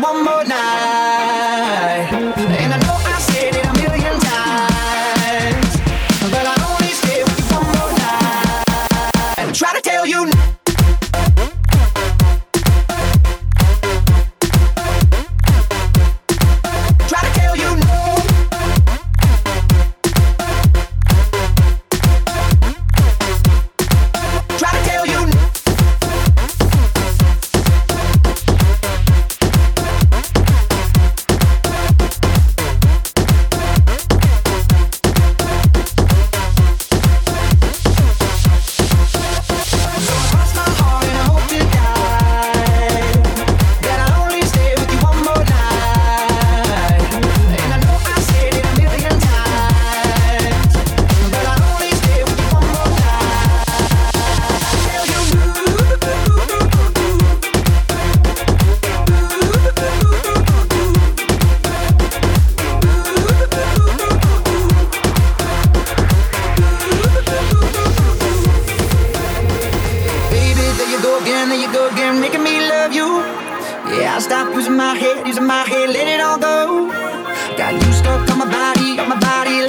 one more night. Again, there you go again, making me love you. Yeah, I stopped using my head, using my head, let it all go. Got you stuck on my body, on my body,